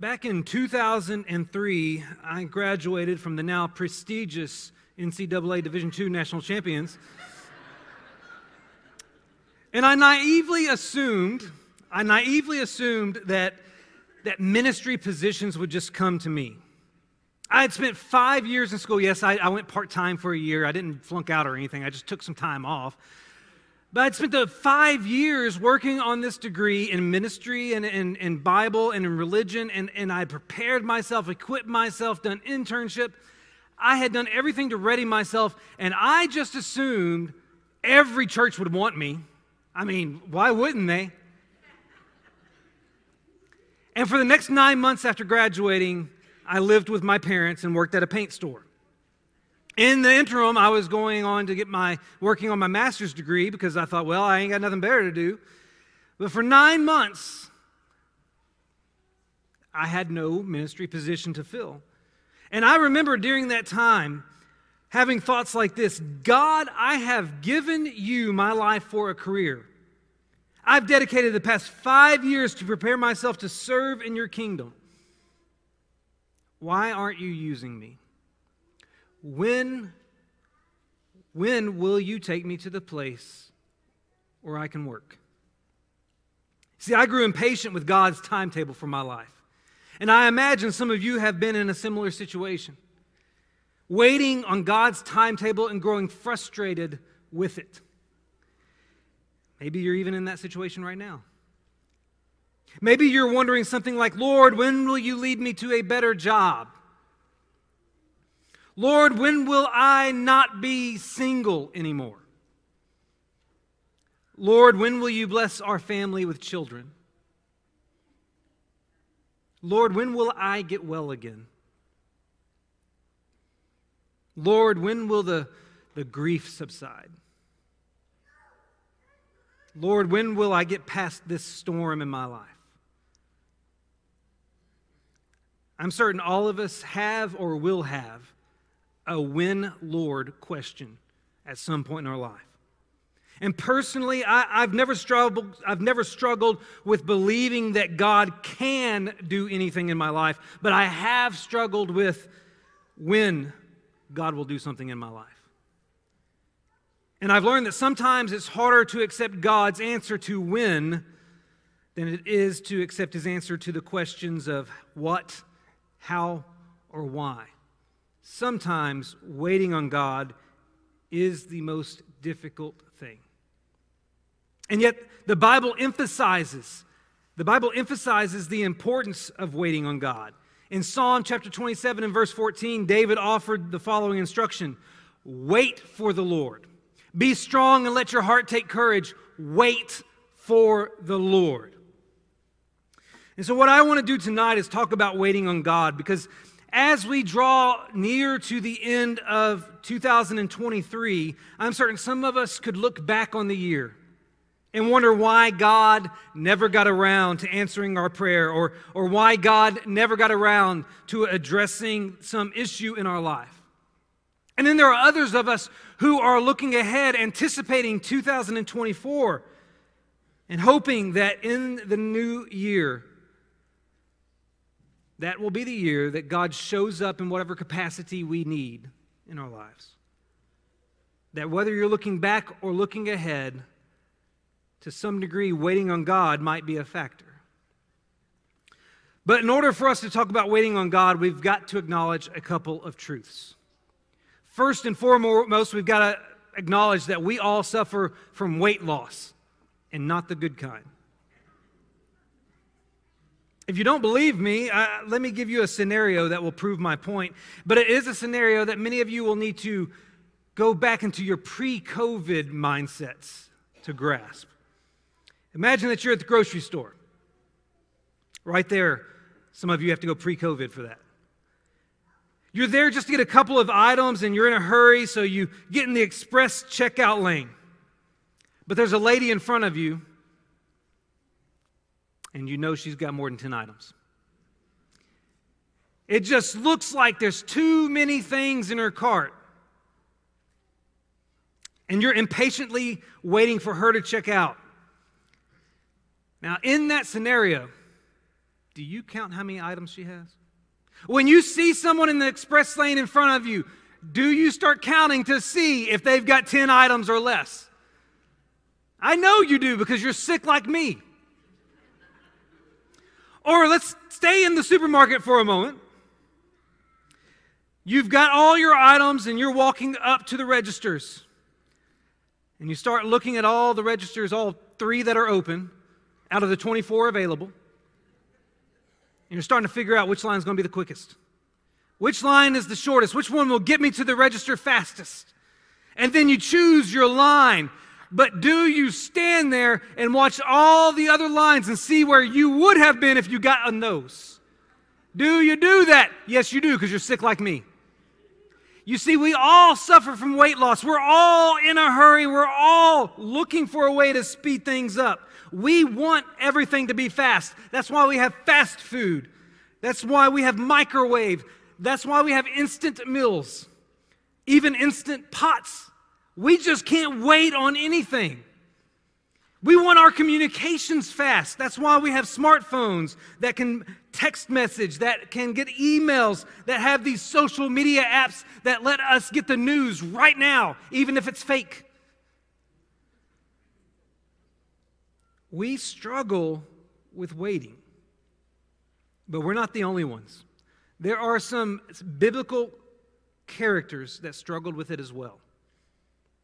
Back in 2003, I graduated from the now prestigious NCAA Division II national champions. and I naively assumed, I naively assumed that, that ministry positions would just come to me. I had spent five years in school. Yes, I, I went part time for a year. I didn't flunk out or anything, I just took some time off. But I'd spent the five years working on this degree in ministry and in, Bible and in religion, and, and I prepared myself, equipped myself, done internship. I had done everything to ready myself, and I just assumed every church would want me. I mean, why wouldn't they? And for the next nine months after graduating, I lived with my parents and worked at a paint store. In the interim, I was going on to get my working on my master's degree because I thought, well, I ain't got nothing better to do. But for nine months, I had no ministry position to fill. And I remember during that time having thoughts like this God, I have given you my life for a career. I've dedicated the past five years to prepare myself to serve in your kingdom. Why aren't you using me? When, when will you take me to the place where I can work? See, I grew impatient with God's timetable for my life. And I imagine some of you have been in a similar situation, waiting on God's timetable and growing frustrated with it. Maybe you're even in that situation right now. Maybe you're wondering something like, Lord, when will you lead me to a better job? Lord, when will I not be single anymore? Lord, when will you bless our family with children? Lord, when will I get well again? Lord, when will the, the grief subside? Lord, when will I get past this storm in my life? I'm certain all of us have or will have a when Lord question at some point in our life. And personally, I, have never struggled, I've never struggled with believing that God can do anything in my life, but I have struggled with when God will do something in my life. And I've learned that sometimes it's harder to accept God's answer to when than it is to accept his answer to the questions of what, how, or why. Sometimes waiting on God is the most difficult thing. And yet the Bible emphasizes the Bible emphasizes the importance of waiting on God. In Psalm chapter 27 and verse 14, David offered the following instruction Wait for the Lord. Be strong and let your heart take courage. Wait for the Lord. And so, what I want to do tonight is talk about waiting on God because as we draw near to the end of 2023, I'm certain some of us could look back on the year and wonder why God never got around to answering our prayer or, or why God never got around to addressing some issue in our life. And then there are others of us who are looking ahead, anticipating 2024 and hoping that in the new year, that will be the year that God shows up in whatever capacity we need in our lives. That whether you're looking back or looking ahead, to some degree, waiting on God might be a factor. But in order for us to talk about waiting on God, we've got to acknowledge a couple of truths. First and foremost, we've got to acknowledge that we all suffer from weight loss and not the good kind. If you don't believe me, uh, let me give you a scenario that will prove my point. But it is a scenario that many of you will need to go back into your pre COVID mindsets to grasp. Imagine that you're at the grocery store. Right there, some of you have to go pre COVID for that. You're there just to get a couple of items and you're in a hurry, so you get in the express checkout lane. But there's a lady in front of you and you know she's got more than 10 items. It just looks like there's too many things in her cart. And you're impatiently waiting for her to check out. Now, in that scenario, do you count how many items she has? When you see someone in the express lane in front of you, do you start counting to see if they've got 10 items or less? I know you do because you're sick like me. Or let's stay in the supermarket for a moment. You've got all your items and you're walking up to the registers. And you start looking at all the registers, all three that are open out of the 24 available. And you're starting to figure out which line is going to be the quickest. Which line is the shortest? Which one will get me to the register fastest? And then you choose your line. But do you stand there and watch all the other lines and see where you would have been if you got a nose? Do you do that? Yes, you do, because you're sick like me. You see, we all suffer from weight loss. We're all in a hurry. We're all looking for a way to speed things up. We want everything to be fast. That's why we have fast food. That's why we have microwave. That's why we have instant meals, even instant pots. We just can't wait on anything. We want our communications fast. That's why we have smartphones that can text message, that can get emails, that have these social media apps that let us get the news right now, even if it's fake. We struggle with waiting, but we're not the only ones. There are some biblical characters that struggled with it as well.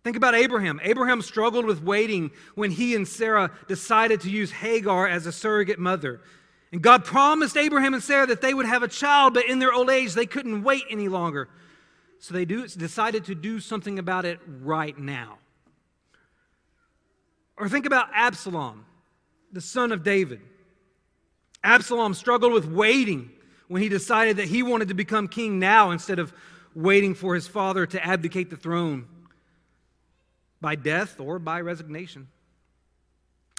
Think about Abraham. Abraham struggled with waiting when he and Sarah decided to use Hagar as a surrogate mother. And God promised Abraham and Sarah that they would have a child, but in their old age, they couldn't wait any longer. So they do, decided to do something about it right now. Or think about Absalom, the son of David. Absalom struggled with waiting when he decided that he wanted to become king now instead of waiting for his father to abdicate the throne by death or by resignation.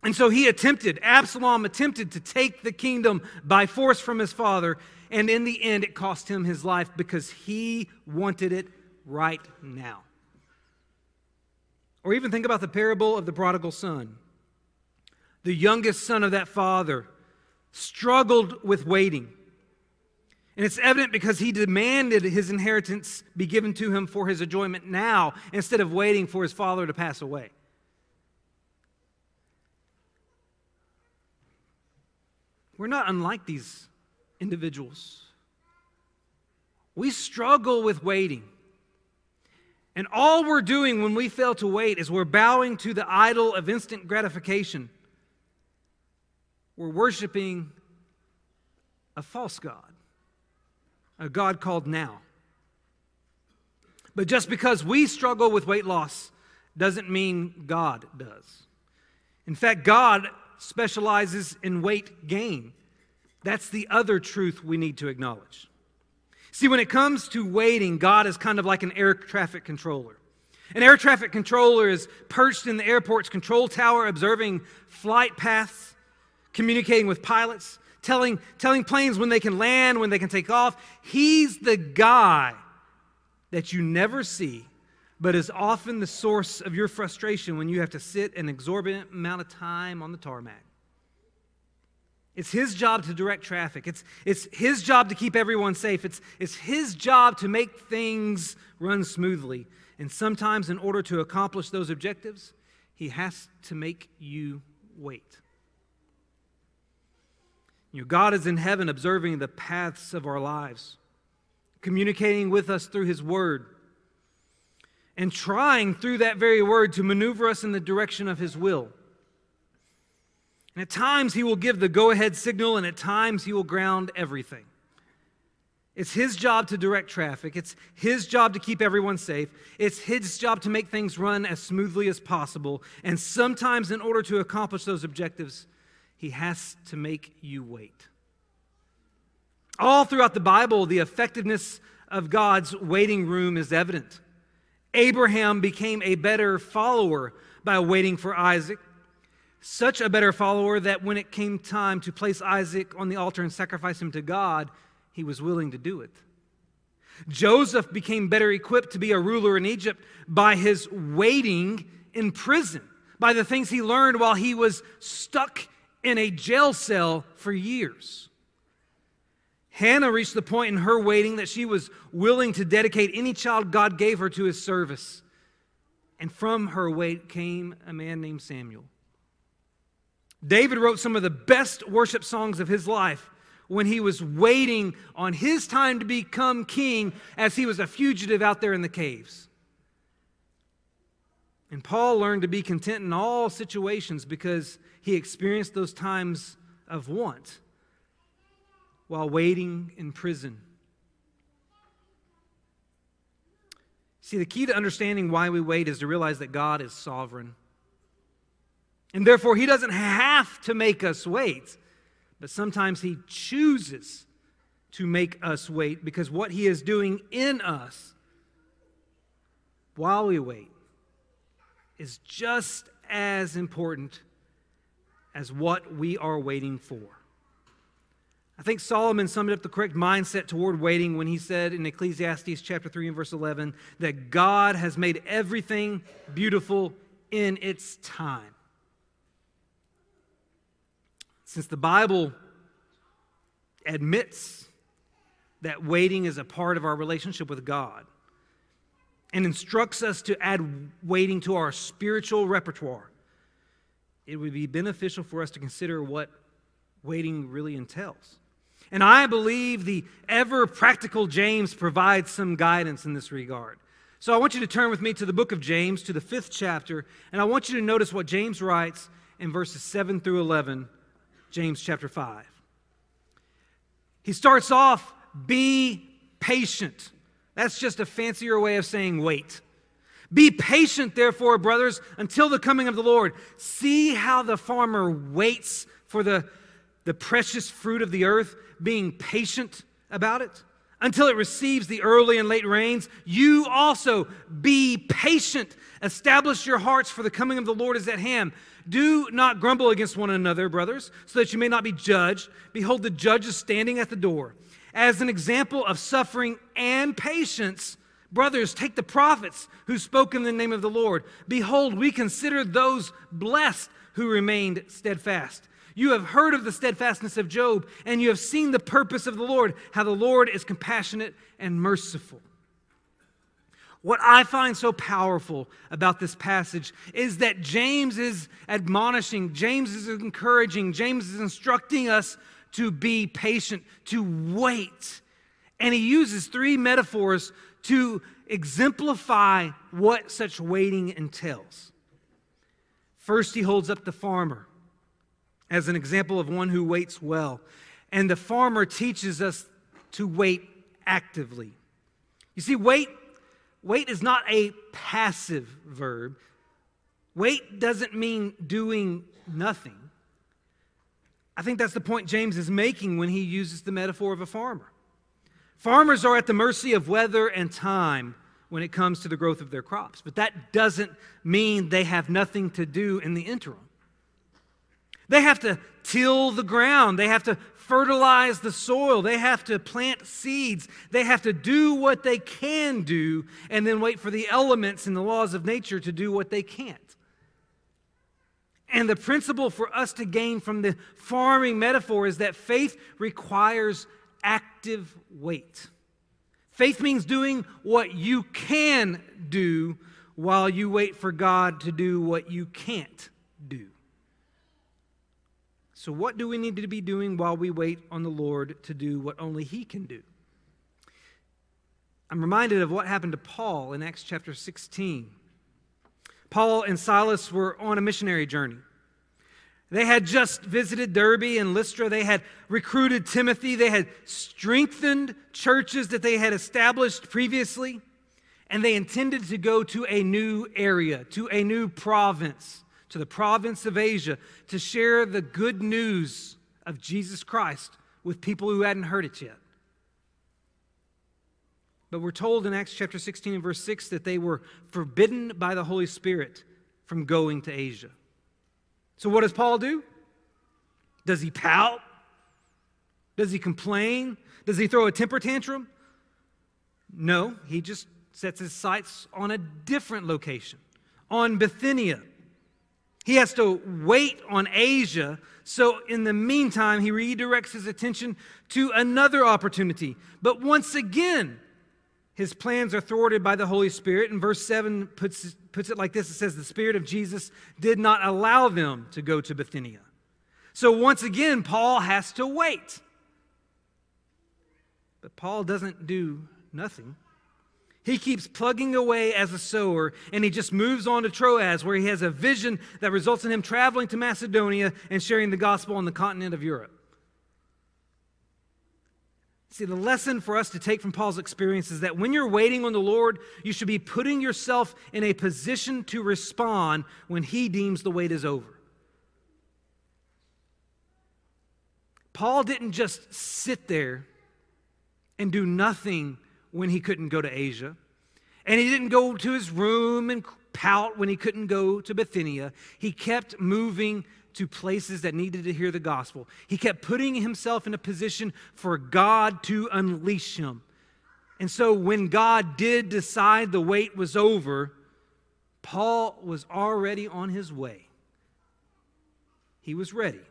And so he attempted, Absalom attempted to take the kingdom by force from his father, and in the end, it cost him his life because he wanted it right now. Or even think about the parable of the prodigal son. The youngest son of that father struggled with waiting. And it's evident because he demanded his inheritance be given to him for his enjoyment now instead of waiting for his father to pass away. We're not unlike these individuals. We struggle with waiting. And all we're doing when we fail to wait is we're bowing to the idol of instant gratification. We're worshiping a false God a God called now. But just because we struggle with weight loss doesn't mean God does. In fact, God specializes in weight gain. That's the other truth we need to acknowledge. See, when it comes to waiting, God is kind of like an air traffic controller. An air traffic controller is perched in the airport's control tower, observing flight paths, communicating with pilots telling, telling planes when they can land, when they can take off. He's the guy that you never see, but is often the source of your frustration when you have to sit an exorbitant amount of time on the tarmac. It's his job to direct traffic. It's, it's his job to keep everyone safe. It's, it's his job to make things run smoothly. And sometimes, in order to accomplish those objectives, he has to make you wait. You know, God is in heaven observing the paths of our lives, communicating with us through His Word, and trying through that very Word to maneuver us in the direction of His will. And at times, He will give the go ahead signal, and at times, He will ground everything. It's His job to direct traffic. It's His job to keep everyone safe. It's His job to make things run as smoothly as possible. And sometimes, in order to accomplish those objectives, he has to make you wait. All throughout the Bible, the effectiveness of God's waiting room is evident. Abraham became a better follower by waiting for Isaac. Such a better follower that when it came time to place Isaac on the altar and sacrifice him to God, he was willing to do it. Joseph became better equipped to be a ruler in Egypt by his waiting in prison, by the things he learned while he was stuck in a jail cell for years. Hannah reached the point in her waiting that she was willing to dedicate any child God gave her to his service. And from her wait came a man named Samuel. David wrote some of the best worship songs of his life when he was waiting on his time to become king as he was a fugitive out there in the caves. And Paul learned to be content in all situations because he experienced those times of want while waiting in prison. See, the key to understanding why we wait is to realize that God is sovereign. And therefore, He doesn't have to make us wait, but sometimes He chooses to make us wait because what He is doing in us while we wait is just as important as what we are waiting for. I think Solomon summed up the correct mindset toward waiting when he said in Ecclesiastes chapter 3 and verse 11 that God has made everything beautiful in its time. Since the Bible admits that waiting is a part of our relationship with God and instructs us to add waiting to our spiritual repertoire, it would be beneficial for us to consider what waiting really entails. And I believe the ever practical James provides some guidance in this regard. So I want you to turn with me to the book of James, to the fifth chapter, and I want you to notice what James writes in verses 7 through 11, James chapter 5. He starts off, be patient. That's just a fancier way of saying wait. Be patient, therefore, brothers, until the coming of the Lord. See how the farmer waits for the, the precious fruit of the earth being patient about it until it receives the early and late rains. You also be patient. Establish your hearts, for the coming of the Lord is at hand. Do not grumble against one another, brothers, so that you may not be judged. Behold, the judge is standing at the door. As an example of suffering and patience, brothers, take the prophets who spoke in the name of the Lord. Behold, we consider those blessed who remained steadfast. You have heard of the steadfastness of Job, and you have seen the purpose of the Lord, how the Lord is compassionate and merciful. What I find so powerful about this passage is that James is admonishing, James is encouraging, James is instructing us to be patient, to wait. And he uses three metaphors to exemplify what such waiting entails. First, he holds up the farmer as an example of one who waits well. And the farmer teaches us to wait actively. You see, wait, wait is not a passive verb. Wait doesn't mean doing nothing. I think that's the point James is making when he uses the metaphor of a farmer. Farmers are at the mercy of weather and time when it comes to the growth of their crops, but that doesn't mean they have nothing to do in the interim. They have to till the ground. They have to fertilize the soil. They have to plant seeds. They have to do what they can do and then wait for the elements and the laws of nature to do what they can't. And the principle for us to gain from the farming metaphor is that faith requires active wait. Faith means doing what you can do while you wait for God to do what you can't do. So, what do we need to be doing while we wait on the Lord to do what only He can do? I'm reminded of what happened to Paul in Acts chapter 16. Paul and Silas were on a missionary journey. They had just visited Derbe and Lystra. They had recruited Timothy. They had strengthened churches that they had established previously. And they intended to go to a new area, to a new province to the province of Asia to share the good news of Jesus Christ with people who hadn't heard it yet. But we're told in Acts chapter 16 and verse 6 that they were forbidden by the Holy Spirit from going to Asia. So, what does Paul do? Does he pout? Does he complain? Does he throw a temper tantrum? No, he just sets his sights on a different location, on Bithynia. He has to wait on Asia. So, in the meantime, he redirects his attention to another opportunity. But once again, his plans are thwarted by the Holy Spirit. And verse 7 puts, puts it like this it says, The Spirit of Jesus did not allow them to go to Bithynia. So, once again, Paul has to wait. But Paul doesn't do nothing. He keeps plugging away as a sower, and he just moves on to Troas, where he has a vision that results in him traveling to Macedonia and sharing the gospel on the continent of Europe. See, the lesson for us to take from Paul's experience is that when you're waiting on the Lord, you should be putting yourself in a position to respond when he deems the wait is over. Paul didn't just sit there and do nothing when he couldn't go to Asia. And he didn't go to his room and pout when he couldn't go to Bithynia. He kept moving to places that needed to hear the gospel. He kept putting himself in a position for God to unleash him. And so when God did decide the wait was over, Paul was already on his way. He was ready.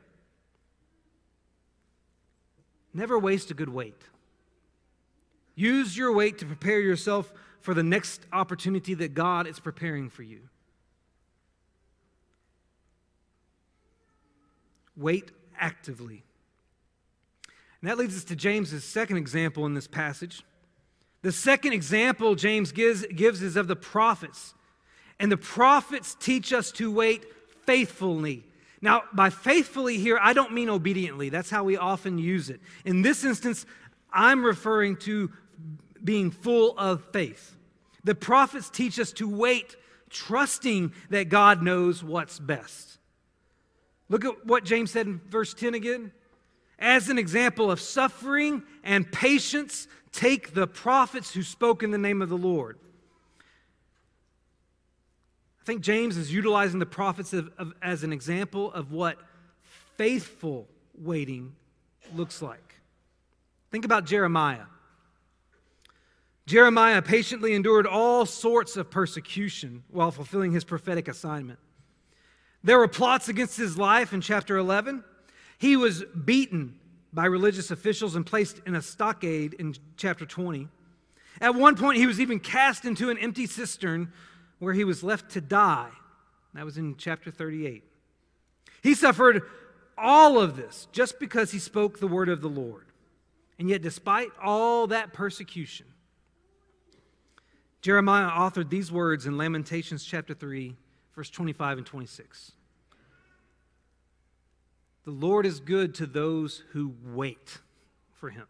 Never waste a good wait. Use your wait to prepare yourself for the next opportunity that God is preparing for you. Wait actively. And that leads us to James's second example in this passage. The second example James gives, gives is of the prophets. And the prophets teach us to wait faithfully. Now, by faithfully here, I don't mean obediently. That's how we often use it. In this instance, I'm referring to being full of faith. The prophets teach us to wait, trusting that God knows what's best. Look at what James said in verse 10 again. As an example of suffering and patience, take the prophets who spoke in the name of the Lord. I think James is utilizing the prophets of, of, as an example of what faithful waiting looks like. Think about Jeremiah. Jeremiah patiently endured all sorts of persecution while fulfilling his prophetic assignment. There were plots against his life in chapter 11. He was beaten by religious officials and placed in a stockade in chapter 20. At one point, he was even cast into an empty cistern where he was left to die. That was in chapter 38. He suffered all of this just because he spoke the word of the Lord. And yet, despite all that persecution, Jeremiah authored these words in Lamentations chapter 3, verse 25 and 26. The Lord is good to those who wait for him,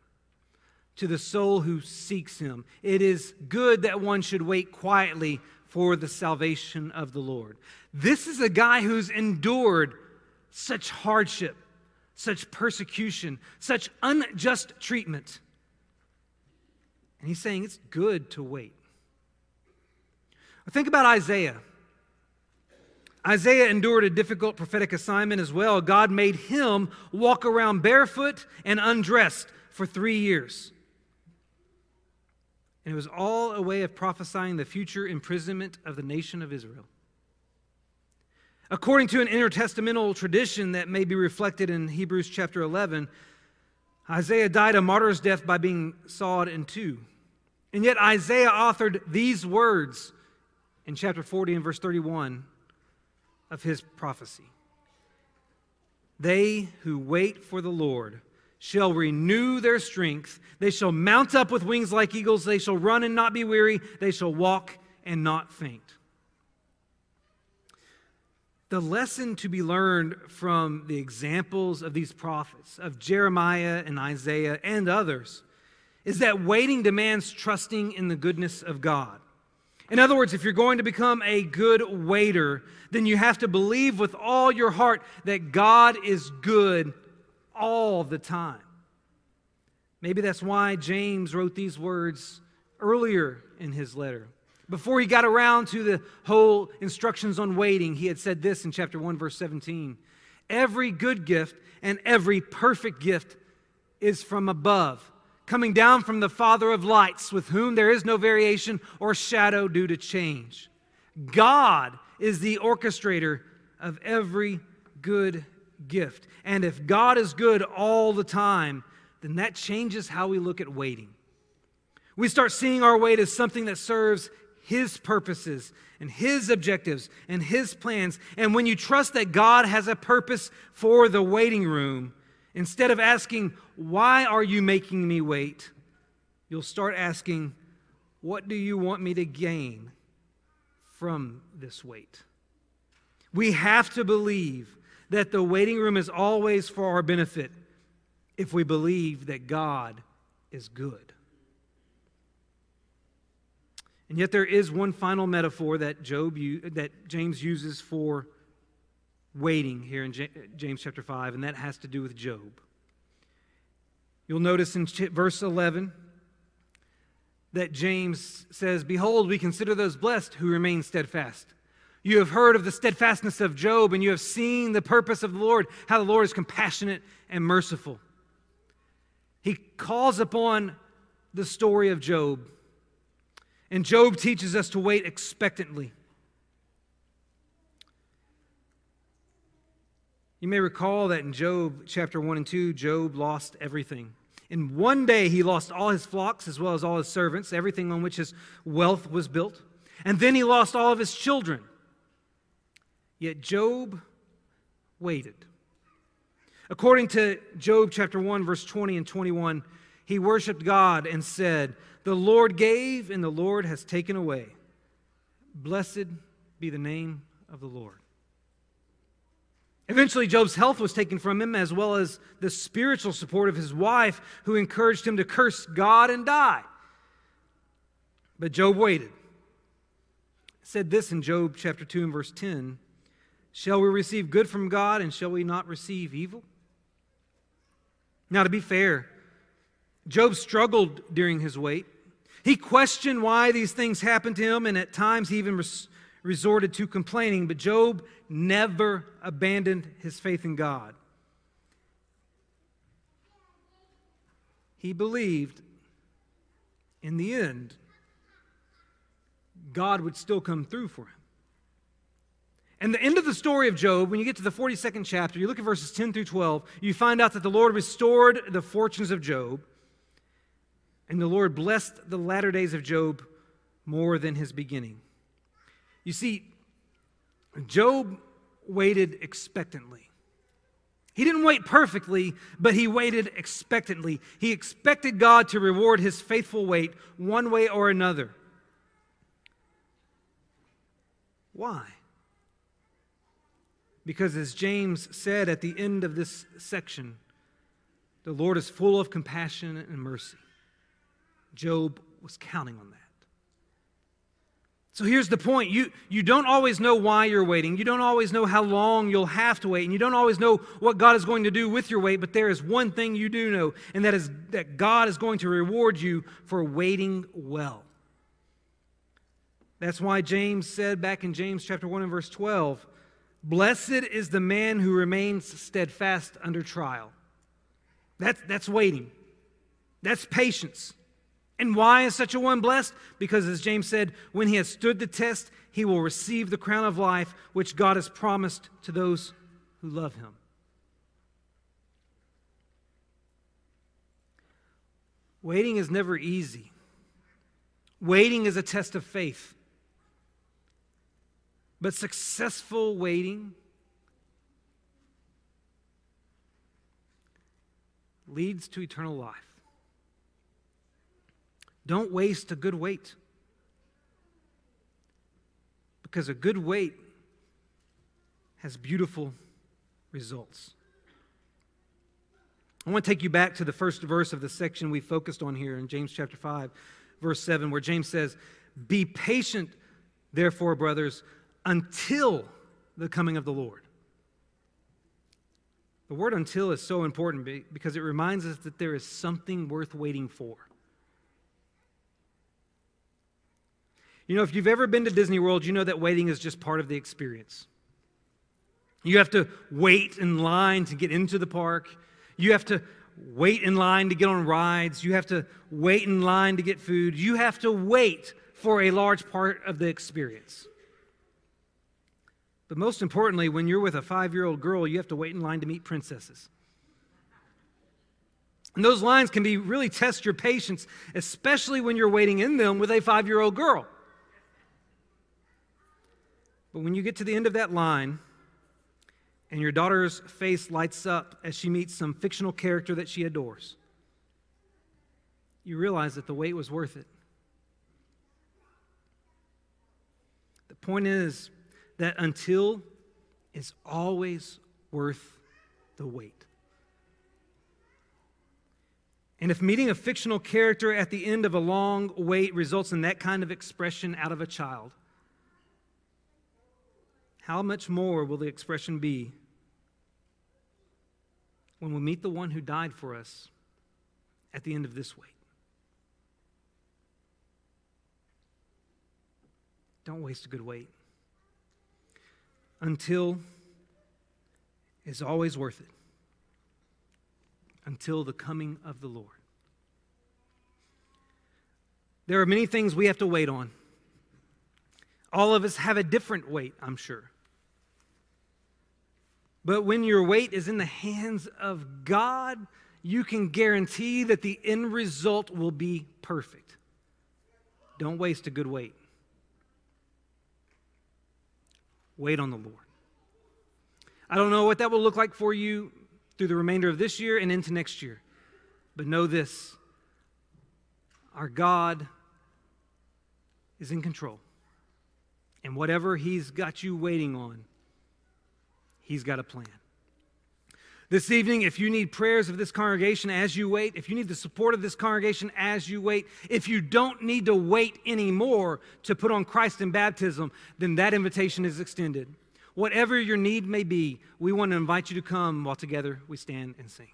to the soul who seeks him. It is good that one should wait quietly for the salvation of the Lord. This is a guy who's endured such hardship, such persecution, such unjust treatment. And he's saying it's good to wait. Think about Isaiah. Isaiah endured a difficult prophetic assignment as well. God made him walk around barefoot and undressed for three years. And it was all a way of prophesying the future imprisonment of the nation of Israel. According to an intertestamental tradition that may be reflected in Hebrews chapter 11, Isaiah died a martyr's death by being sawed in two. And yet Isaiah authored these words in chapter 40 and verse 31 of his prophecy. They who wait for the Lord shall renew their strength. They shall mount up with wings like eagles. They shall run and not be weary. They shall walk and not faint. The lesson to be learned from the examples of these prophets, of Jeremiah and Isaiah and others, is that waiting demands trusting in the goodness of God. In other words, if you're going to become a good waiter, then you have to believe with all your heart that God is good all the time. Maybe that's why James wrote these words earlier in his letter. Before he got around to the whole instructions on waiting, he had said this in chapter 1, verse 17 Every good gift and every perfect gift is from above coming down from the Father of lights, with whom there is no variation or shadow due to change. God is the orchestrator of every good gift. And if God is good all the time, then that changes how we look at waiting. We start seeing our wait as something that serves His purposes and His objectives and His plans. And when you trust that God has a purpose for the waiting room, instead of asking, Why are you making me wait? you'll start asking, What do you want me to gain from this wait? We have to believe that the waiting room is always for our benefit if we believe that God is good. And yet there is one final metaphor that Job that James uses for waiting here in uh, James chapter 5 and that has to do with Job. You'll notice in verse 11 that James says, "Behold, we consider those blessed who remain steadfast." You have heard of the steadfastness of Job, and you have seen the purpose of the Lord, how the Lord is compassionate and merciful. He calls upon the story of Job, and Job teaches us to wait expectantly. You may recall that in Job chapter 1 and 2, Job lost everything. In one day, he lost all his flocks as well as all his servants, everything on which his wealth was built. And then he lost all of his children. Yet Job waited. According to Job chapter 1, verse 20 and 21, he worshiped God and said, The Lord gave and the Lord has taken away. Blessed be the name of the Lord. Eventually, Job's health was taken from him, as well as the spiritual support of his wife, who encouraged him to curse God and die. But Job waited. said this in Job chapter 2 and verse 10 Shall we receive good from God and shall we not receive evil? Now, to be fair, Job struggled during his wait. He questioned why these things happened to him, and at times he even res- resorted to complaining. But Job never abandoned his faith in God. He believed in the end, God would still come through for him. And the end of the story of Job, when you get to the 42nd chapter, you look at verses 10 through 12, you find out that the Lord restored the fortunes of Job, and the Lord blessed the latter days of Job more than his beginning. You see, Job waited expectantly. He didn't wait perfectly, but he waited expectantly. He expected God to reward his faithful wait one way or another. Why? Because as James said at the end of this section, the Lord is full of compassion and mercy. Job was counting on that. So here's the point you, you don't always know why you're waiting. You don't always know how long you'll have to wait. And you don't always know what God is going to do with your wait. But there is one thing you do know, and that is that God is going to reward you for waiting well. That's why James said back in James chapter 1 and verse 12 Blessed is the man who remains steadfast under trial. That's, that's waiting, that's patience. And why is such a one blessed? Because, as James said, when he has stood the test, he will receive the crown of life which God has promised to those who love him. Waiting is never easy. Waiting is a test of faith. But successful waiting leads to eternal life. Don't waste a good wait. Because a good wait has beautiful results. I want to take you back to the first verse of the section we focused on here in James chapter 5, verse 7, where James says, Be patient, therefore, brothers, until the coming of the Lord. The word until is so important because it reminds us that there is something worth waiting for. You know, if you've ever been to Disney World, you know that waiting is just part of the experience. You have to wait in line to get into the park. You have to wait in line to get on rides. You have to wait in line to get food. You have to wait for a large part of the experience. But most importantly, when you're with a five year old girl, you have to wait in line to meet princesses. And those lines can be really test your patience, especially when you're waiting in them with a five year old girl. But when you get to the end of that line and your daughter's face lights up as she meets some fictional character that she adores, you realize that the wait was worth it. The point is that until is always worth the wait. And if meeting a fictional character at the end of a long wait results in that kind of expression out of a child, how much more will the expression be when we meet the one who died for us at the end of this wait? Don't waste a good wait. Until is always worth it. Until the coming of the Lord. There are many things we have to wait on. All of us have a different wait, I'm sure. But when your weight is in the hands of God, you can guarantee that the end result will be perfect. Don't waste a good wait. Wait on the Lord. I don't know what that will look like for you through the remainder of this year and into next year, but know this our God is in control. And whatever He's got you waiting on, He's got a plan. This evening, if you need prayers of this congregation as you wait, if you need the support of this congregation as you wait, if you don't need to wait anymore to put on Christ in baptism, then that invitation is extended. Whatever your need may be, we want to invite you to come while together we stand and sing.